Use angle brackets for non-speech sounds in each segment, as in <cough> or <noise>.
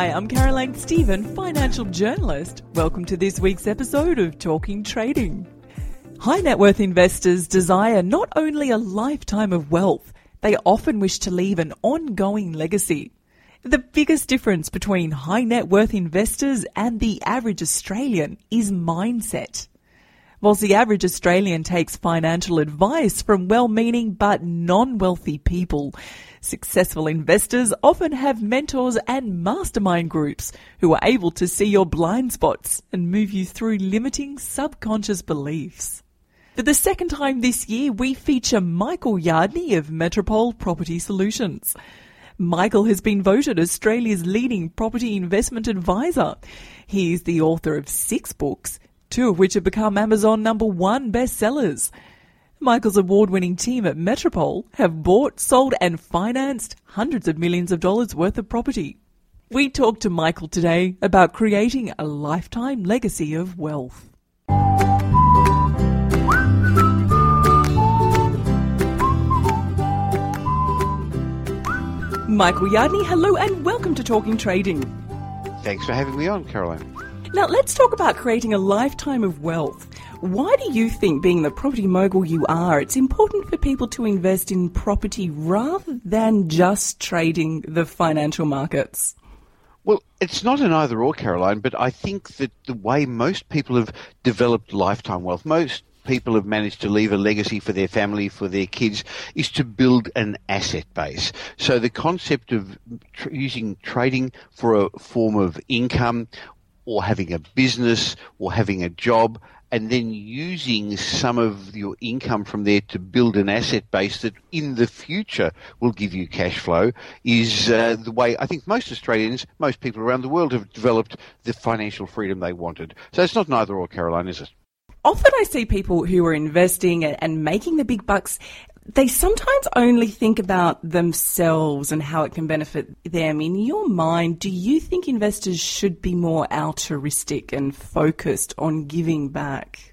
Hi, I'm Caroline Stephen, financial journalist. Welcome to this week's episode of Talking Trading. High net worth investors desire not only a lifetime of wealth, they often wish to leave an ongoing legacy. The biggest difference between high net worth investors and the average Australian is mindset. Whilst the average Australian takes financial advice from well meaning but non wealthy people, successful investors often have mentors and mastermind groups who are able to see your blind spots and move you through limiting subconscious beliefs. For the second time this year, we feature Michael Yardney of Metropole Property Solutions. Michael has been voted Australia's leading property investment advisor. He is the author of six books, two of which have become Amazon number one bestsellers. Michael's award winning team at Metropole have bought, sold, and financed hundreds of millions of dollars worth of property. We talked to Michael today about creating a lifetime legacy of wealth. Michael Yardney, hello and welcome to Talking Trading. Thanks for having me on, Caroline. Now, let's talk about creating a lifetime of wealth. Why do you think, being the property mogul you are, it's important for people to invest in property rather than just trading the financial markets? Well, it's not an either or, Caroline, but I think that the way most people have developed lifetime wealth, most people have managed to leave a legacy for their family, for their kids, is to build an asset base. So the concept of tr- using trading for a form of income or having a business or having a job and then using some of your income from there to build an asset base that in the future will give you cash flow is uh, the way I think most Australians, most people around the world have developed the financial freedom they wanted. So it's not neither or, Caroline, is it? Often I see people who are investing and making the big bucks they sometimes only think about themselves and how it can benefit them. In your mind, do you think investors should be more altruistic and focused on giving back?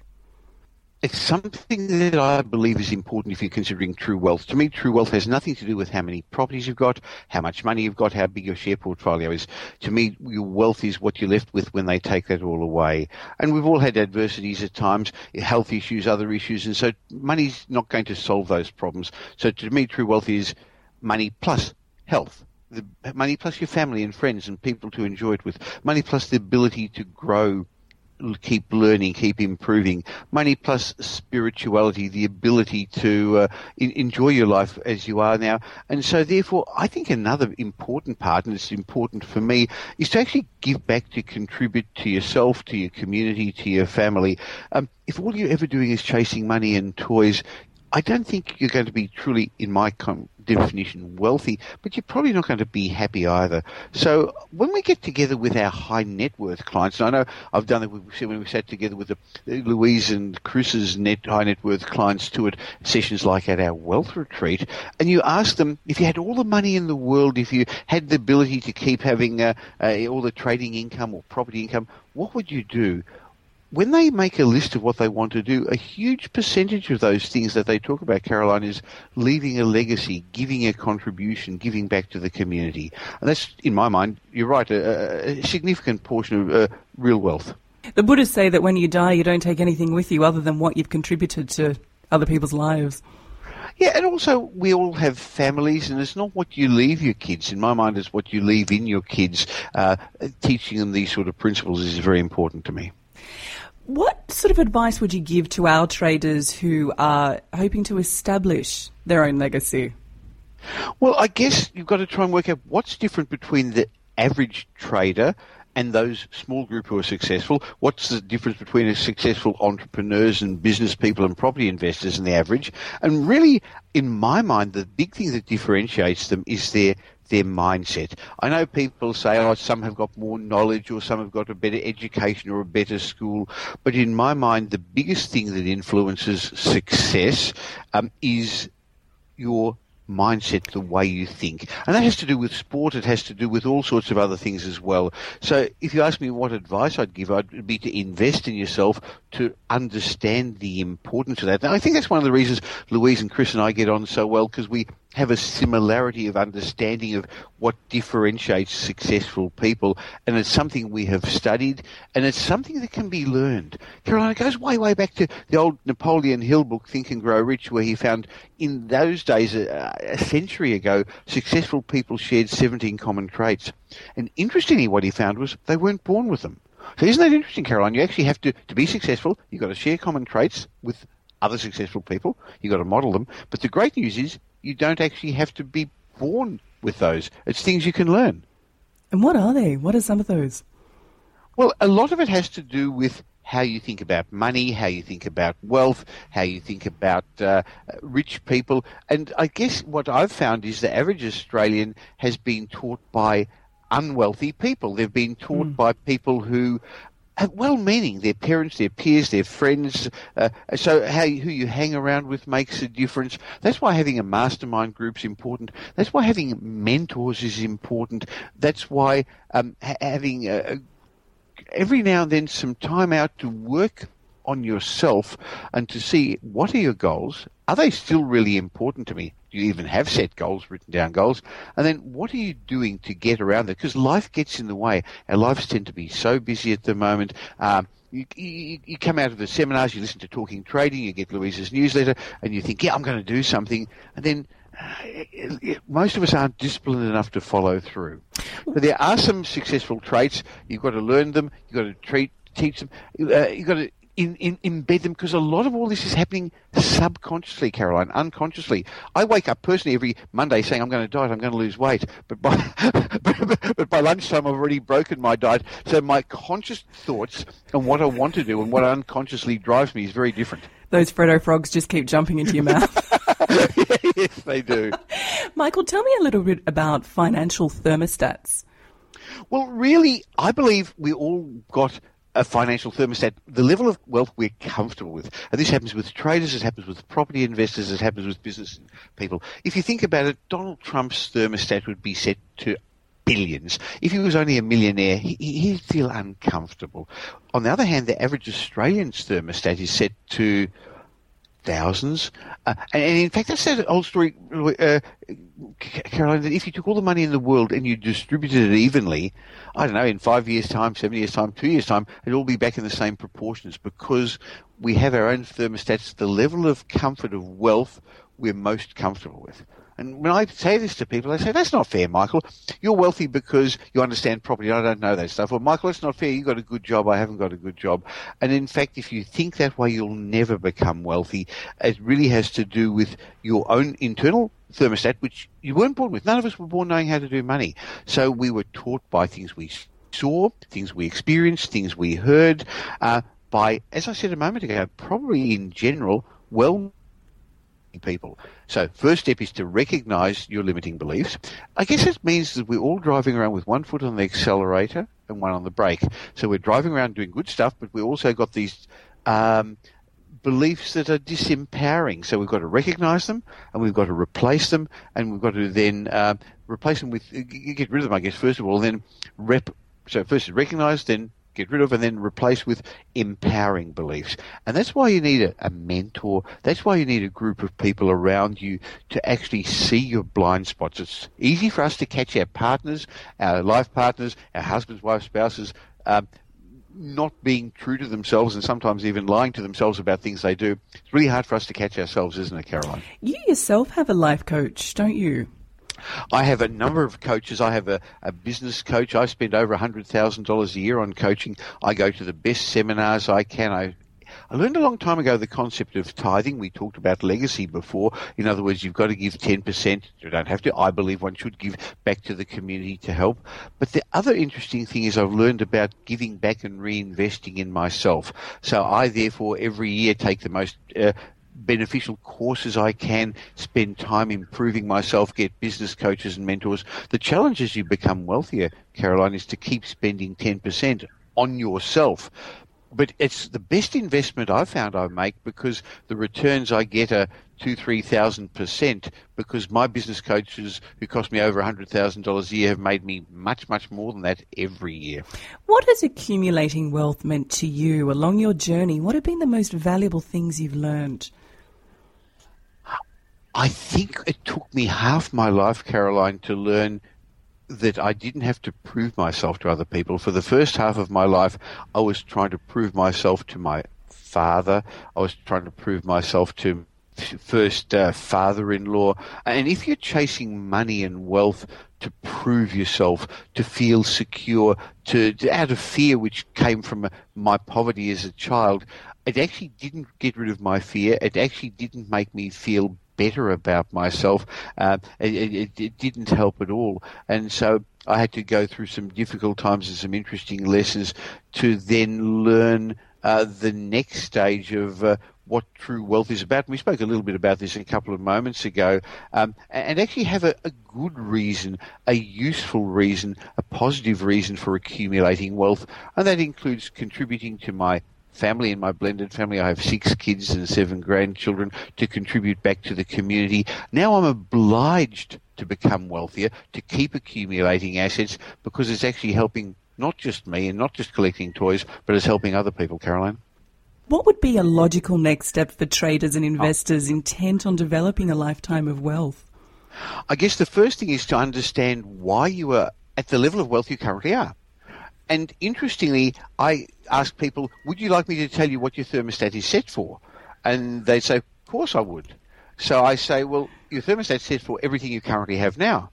It's something that I believe is important if you're considering true wealth. To me, true wealth has nothing to do with how many properties you've got, how much money you've got, how big your share portfolio is. To me, your wealth is what you're left with when they take that all away. And we've all had adversities at times, health issues, other issues, and so money's not going to solve those problems. So to me, true wealth is money plus health the money plus your family and friends and people to enjoy it with, money plus the ability to grow keep learning, keep improving. Money plus spirituality, the ability to uh, in, enjoy your life as you are now. And so, therefore, I think another important part, and it's important for me, is to actually give back to contribute to yourself, to your community, to your family. Um, if all you're ever doing is chasing money and toys, I don't think you're going to be truly, in my com- definition, wealthy, but you're probably not going to be happy either. So when we get together with our high net worth clients, and I know I've done it when we sat together with the, Louise and Chris's net high net worth clients too at sessions like at our wealth retreat, and you ask them if you had all the money in the world, if you had the ability to keep having uh, uh, all the trading income or property income, what would you do? When they make a list of what they want to do, a huge percentage of those things that they talk about, Caroline, is leaving a legacy, giving a contribution, giving back to the community. And that's, in my mind, you're right, a, a significant portion of uh, real wealth. The Buddhists say that when you die, you don't take anything with you other than what you've contributed to other people's lives. Yeah, and also we all have families, and it's not what you leave your kids. In my mind, it's what you leave in your kids. Uh, teaching them these sort of principles is very important to me. What sort of advice would you give to our traders who are hoping to establish their own legacy? Well, I guess you've got to try and work out what's different between the average trader and those small group who are successful. What's the difference between a successful entrepreneurs and business people and property investors and the average? And really, in my mind, the big thing that differentiates them is their their mindset. I know people say, oh, some have got more knowledge or some have got a better education or a better school. But in my mind, the biggest thing that influences success um, is your mindset, the way you think. And that has to do with sport, it has to do with all sorts of other things as well. So if you ask me what advice I'd give, I'd be to invest in yourself to understand the importance of that. And I think that's one of the reasons Louise and Chris and I get on so well because we have a similarity of understanding of what differentiates successful people, and it's something we have studied, and it's something that can be learned. Caroline, goes way, way back to the old Napoleon Hill book, Think and Grow Rich, where he found in those days, a, a century ago, successful people shared 17 common traits. And interestingly, what he found was they weren't born with them. So isn't that interesting, Caroline? You actually have to, to be successful, you've got to share common traits with other successful people. You've got to model them. But the great news is you don't actually have to be born with those. It's things you can learn. And what are they? What are some of those? Well, a lot of it has to do with how you think about money, how you think about wealth, how you think about uh, rich people. And I guess what I've found is the average Australian has been taught by unwealthy people. They've been taught mm. by people who well-meaning. Their parents, their peers, their friends. Uh, so how who you hang around with makes a difference. That's why having a mastermind group is important. That's why having mentors is important. That's why um, ha- having a, every now and then some time out to work on yourself and to see what are your goals? Are they still really important to me? Do you even have set goals, written down goals? And then what are you doing to get around that? Because life gets in the way. Our lives tend to be so busy at the moment. Um, you, you, you, come out of the seminars, you listen to Talking Trading, you get Louise's newsletter, and you think, yeah, I'm going to do something. And then uh, most of us aren't disciplined enough to follow through. But there are some successful traits. You've got to learn them. You've got to treat, teach them. Uh, you've got to in, in, embed them because a lot of all this is happening subconsciously, Caroline, unconsciously. I wake up personally every Monday saying I'm going to diet, I'm going to lose weight, but by <laughs> but by lunchtime I've already broken my diet. So my conscious thoughts and what I want to do and what unconsciously drives me is very different. Those Freddo frogs just keep jumping into your mouth. <laughs> yes, they do. <laughs> Michael, tell me a little bit about financial thermostats. Well, really, I believe we all got a financial thermostat, the level of wealth we're comfortable with. And this happens with traders, it happens with property investors, it happens with business people. If you think about it, Donald Trump's thermostat would be set to billions. If he was only a millionaire, he, would feel uncomfortable. On the other hand, the average Australian's thermostat is set to thousands. Uh, and, and, in fact, that's that old story, uh, Caroline, that if you took all the money in the world and you distributed it evenly, I don't know, in five years' time, seven years' time, two years' time, it'll all be back in the same proportions because we have our own thermostats, the level of comfort of wealth we're most comfortable with. And when I say this to people, they say, that's not fair, Michael. You're wealthy because you understand property. I don't know that stuff. Well, Michael, it's not fair. You've got a good job. I haven't got a good job. And in fact, if you think that way, you'll never become wealthy. It really has to do with your own internal thermostat, which you weren't born with. None of us were born knowing how to do money. So we were taught by things we saw, things we experienced, things we heard, uh, by, as I said a moment ago, probably in general, well people. So first step is to recognize your limiting beliefs. I guess it means that we're all driving around with one foot on the accelerator and one on the brake. So we're driving around doing good stuff, but we also got these um, beliefs that are disempowering. So we've got to recognize them and we've got to replace them and we've got to then uh, replace them with, get rid of them, I guess, first of all, then rep. So first is recognize, then get rid of and then replace with empowering beliefs. And that's why you need a, a, mentor. That's why you need a group of people around you to actually see your blind spots. It's easy for us to catch our partners, our life partners, our husbands, wives, spouses, um, not being true to themselves and sometimes even lying to themselves about things they do. It's really hard for us to catch ourselves, isn't it, Caroline? You yourself have a life coach, don't you? I have a number of coaches. I have a, a business coach. I spend over $100,000 a year on coaching. I go to the best seminars I can. I I learned a long time ago the concept of tithing. We talked about legacy before. In other words, you've got to give 10%. You don't have to. I believe one should give back to the community to help. But the other interesting thing is I've learned about giving back and reinvesting in myself. So I therefore every year take the most uh, beneficial courses I can, spend time improving myself, get business coaches and mentors. The challenge as you become wealthier, Caroline, is to keep spending 10% on yourself. But it's the best investment I've found I make because the returns I get are two, three thousand percent because my business coaches who cost me over a hundred thousand dollars a year have made me much, much more than that every year. What has accumulating wealth meant to you along your journey? What have been the most valuable things you've learned? I think it took me half my life, Caroline, to learn that I didn't have to prove myself to other people. For the first half of my life, I was trying to prove myself to my father. I was trying to prove myself to first uh, father-in-law. And if you're chasing money and wealth to prove yourself, to feel secure, to, to out of fear which came from uh, my poverty as a child, it actually didn't get rid of my fear. It actually didn't make me feel better about myself. Uh, it, it, it, didn't help at all. And so I had to go through some difficult times and some interesting lessons to then learn uh, the next stage of uh, what true wealth is about. And we spoke a little bit about this a couple of moments ago, um, and actually have a, a, good reason, a useful reason, a positive reason for accumulating wealth, and that includes contributing to my family, in my blended family, I have six kids and seven grandchildren to contribute back to the community. Now I'm obliged to become wealthier, to keep accumulating assets because it's actually helping not just me and not just collecting toys, but it's helping other people, Caroline. What would be a logical next step for traders and oh. investors oh. intent on developing a lifetime of wealth? I guess the first thing is to understand why you are at the level of wealth you currently are. And interestingly, I ask people, would you like me to tell you what your thermostat is set for? And they say, of course I would. So I say, well, your thermostat's set for everything you currently have now.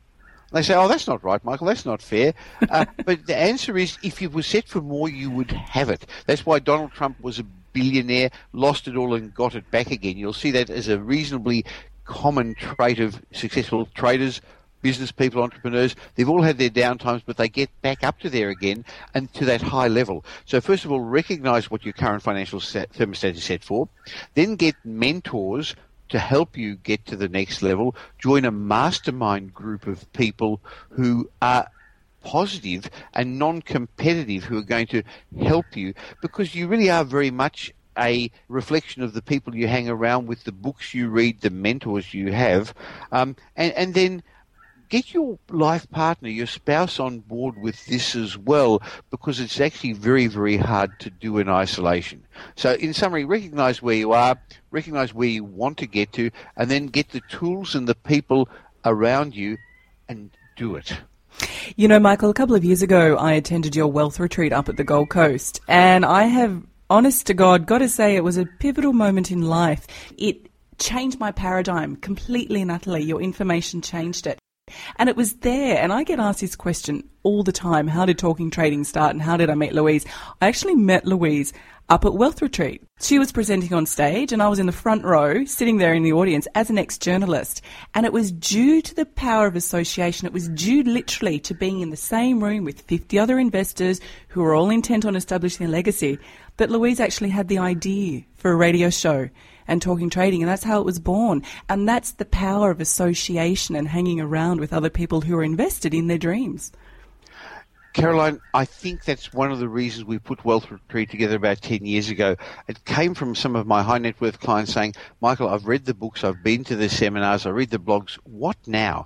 And they say, oh, that's not right, Michael. That's not fair. Uh, <laughs> but the answer is, if it was set for more, you would have it. That's why Donald Trump was a billionaire, lost it all and got it back again. You'll see that as a reasonably common trait of successful traders business people, entrepreneurs, they've all had their downtimes, but they get back up to there again and to that high level. So first of all, recognize what your current financial set, thermostat is set for. Then get mentors to help you get to the next level. Join a mastermind group of people who are positive and non-competitive who are going to help you because you really are very much a reflection of the people you hang around with, the books you read, the mentors you have, um, and, and then get your life partner, your spouse on board with this as well, because it's actually very, very hard to do in isolation. So, in summary, recognize where you are, recognize where you want to get to, and then get the tools and the people around you and do it. You know, Michael, a couple of years ago, I attended your wealth retreat up at the Gold Coast, and I have, honest to God, got to say it was a pivotal moment in life. It changed my paradigm completely and utterly. Your information changed it. And it was there, and I get asked this question all the time how did talking trading start and how did I meet Louise? I actually met Louise up at Wealth Retreat. She was presenting on stage, and I was in the front row, sitting there in the audience as an ex journalist. And it was due to the power of association, it was due literally to being in the same room with 50 other investors who were all intent on establishing a legacy that Louise actually had the idea for a radio show and talking trading, and that's how it was born. And that's the power of association and hanging around with other people who are invested in their dreams. Caroline, I think that's one of the reasons we put Wealth Retreat together about 10 years ago. It came from some of my high net worth clients saying, Michael, I've read the books, I've been to the seminars, I read the blogs. What now?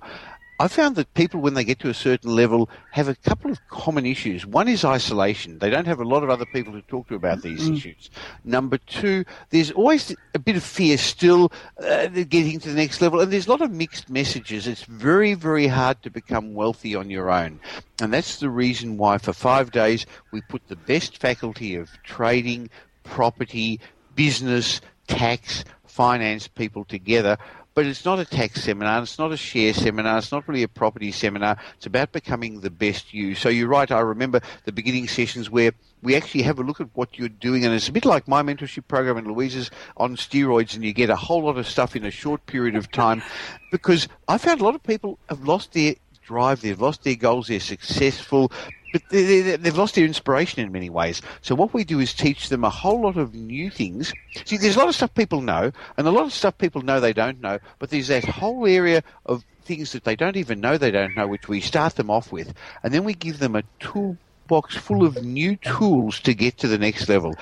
I found that people, when they get to a certain level, have a couple of common issues. One is isolation. They don't have a lot of other people to talk to about these mm. issues. Number two, there's always a bit of fear still uh, getting to the next level, and there's a lot of mixed messages. It's very, very hard to become wealthy on your own. And that's the reason why, for five days, we put the best faculty of trading, property, business, tax, finance people together but it's not a tax seminar, it's not a share seminar, it's not really a property seminar. It's about becoming the best you. So you're right, I remember the beginning sessions where we actually have a look at what you're doing, and it's a bit like my mentorship program and Louise's on steroids, and you get a whole lot of stuff in a short period of time. Because I found a lot of people have lost their drive, they've lost their goals, they're successful, but they, have lost their inspiration in many ways. So what we do is teach them a whole lot of new things. See, there's a lot of stuff people know, and a lot of stuff people know they don't know, but there's that whole area of things that they don't even know they don't know, which we start them off with, and then we give them a toolbox full of new tools to get to the next level.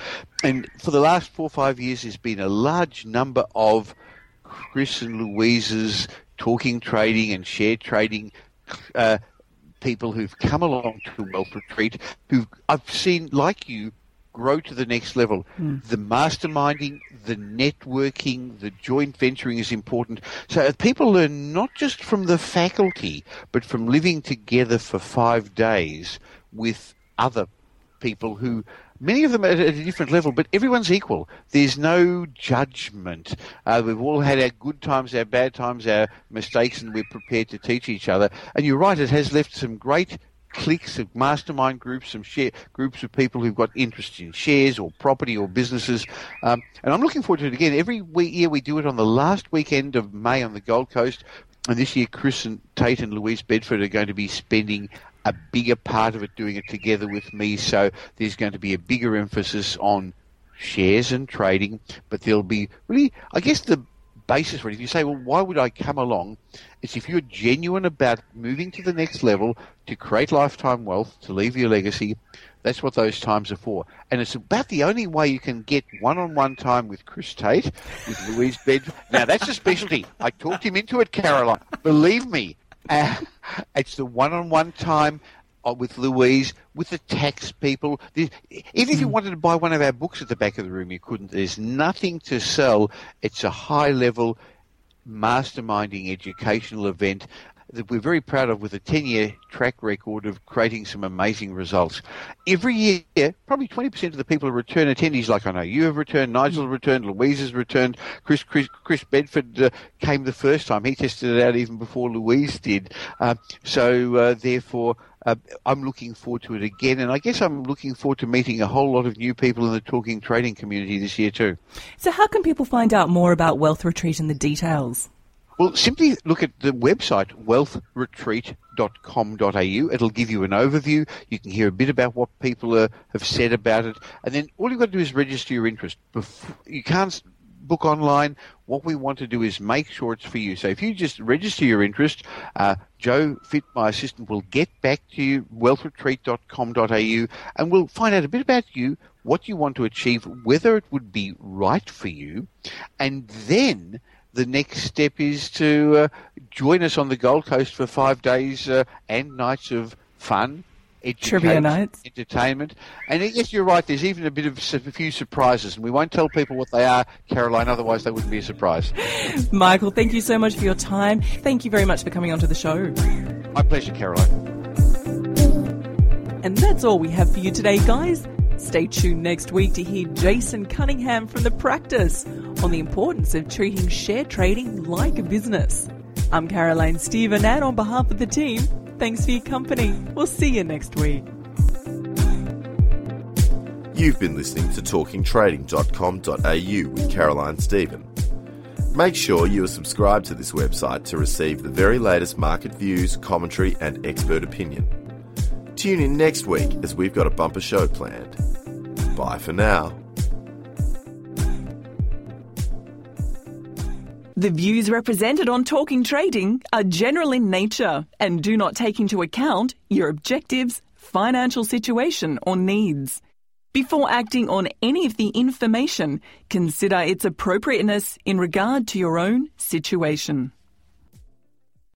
And for the last four or five years, there's been a large number of Chris and Louise's talking trading and share trading uh, people who've come along to Wealth Retreat who I've seen, like you, grow to the next level. Mm. The masterminding, the networking, the joint venturing is important. So people learn not just from the faculty, but from living together for five days with other people who many of them at a different level, but everyone's equal. There's no judgment. Uh, we've all had our good times, our bad times, our mistakes, and we're prepared to teach each other. And you're right, it has left some great cliques of mastermind groups, some share groups of people who've got interest in shares or property or businesses. Um, and I'm looking forward to it again. Every year we do it on the last weekend of May on the Gold Coast. And this year, Chris and Tate and Louise Bedford are going to be spending a bigger part of it doing it together with me. So there's going to be a bigger emphasis on shares and trading, but there'll be really, I guess, the basis for it. If you say, well, why would I come along? It's if you're genuine about moving to the next level to create lifetime wealth, to leave your legacy. That's what those times are for. And it's about the only way you can get one on one time with Chris Tate, with Louise <laughs> Bedford. Now, that's a specialty. I talked him into it, Caroline. Believe me, <laughs> uh, it's the one-on-one time uh, with Louise, with the tax people. Even if you hmm. wanted to buy one of our books at the back of the room, you couldn't. There's nothing to sell. It's a high-level masterminding educational event that we're very proud of with a 10 year track record of creating some amazing results. Every year, probably 20% of the people are return attendees, like I know you have returned, Nigel returned, Louise has returned, Chris, Chris, Chris Bedford uh, came the first time. He tested it out even before Louise did. Uh, so, uh, therefore, uh, I'm looking forward to it again, and I guess I'm looking forward to meeting a whole lot of new people in the talking trading community this year too. So, how can people find out more about Wealth Retreat and the details? Well, simply look at the website wealthretreat.com.au. It'll give you an overview. You can hear a bit about what people uh, have said about it, and then all you've got to do is register your interest. You can't book online. What we want to do is make sure it's for you. So if you just register your interest, uh, Joe Fit, my assistant, will get back to you, wealthretreat.com.au, and we'll find out a bit about you, what you want to achieve, whether it would be right for you, and then the next step is to uh, join us on the Gold Coast for five days uh, and nights of fun, trivia nights, entertainment, and yes, you're right. There's even a bit of a few surprises, and we won't tell people what they are, Caroline. Otherwise, they wouldn't be a surprise. <laughs> Michael, thank you so much for your time. Thank you very much for coming onto the show. My pleasure, Caroline. And that's all we have for you today, guys. Stay tuned next week to hear Jason Cunningham from The Practice on the importance of treating share trading like a business. I'm Caroline Stephen, and on behalf of the team, thanks for your company. We'll see you next week. You've been listening to talkingtrading.com.au with Caroline Stephen. Make sure you are subscribed to this website to receive the very latest market views, commentary, and expert opinion. Tune in next week as we've got a bumper show planned. Bye for now. The views represented on Talking Trading are general in nature and do not take into account your objectives, financial situation, or needs. Before acting on any of the information, consider its appropriateness in regard to your own situation.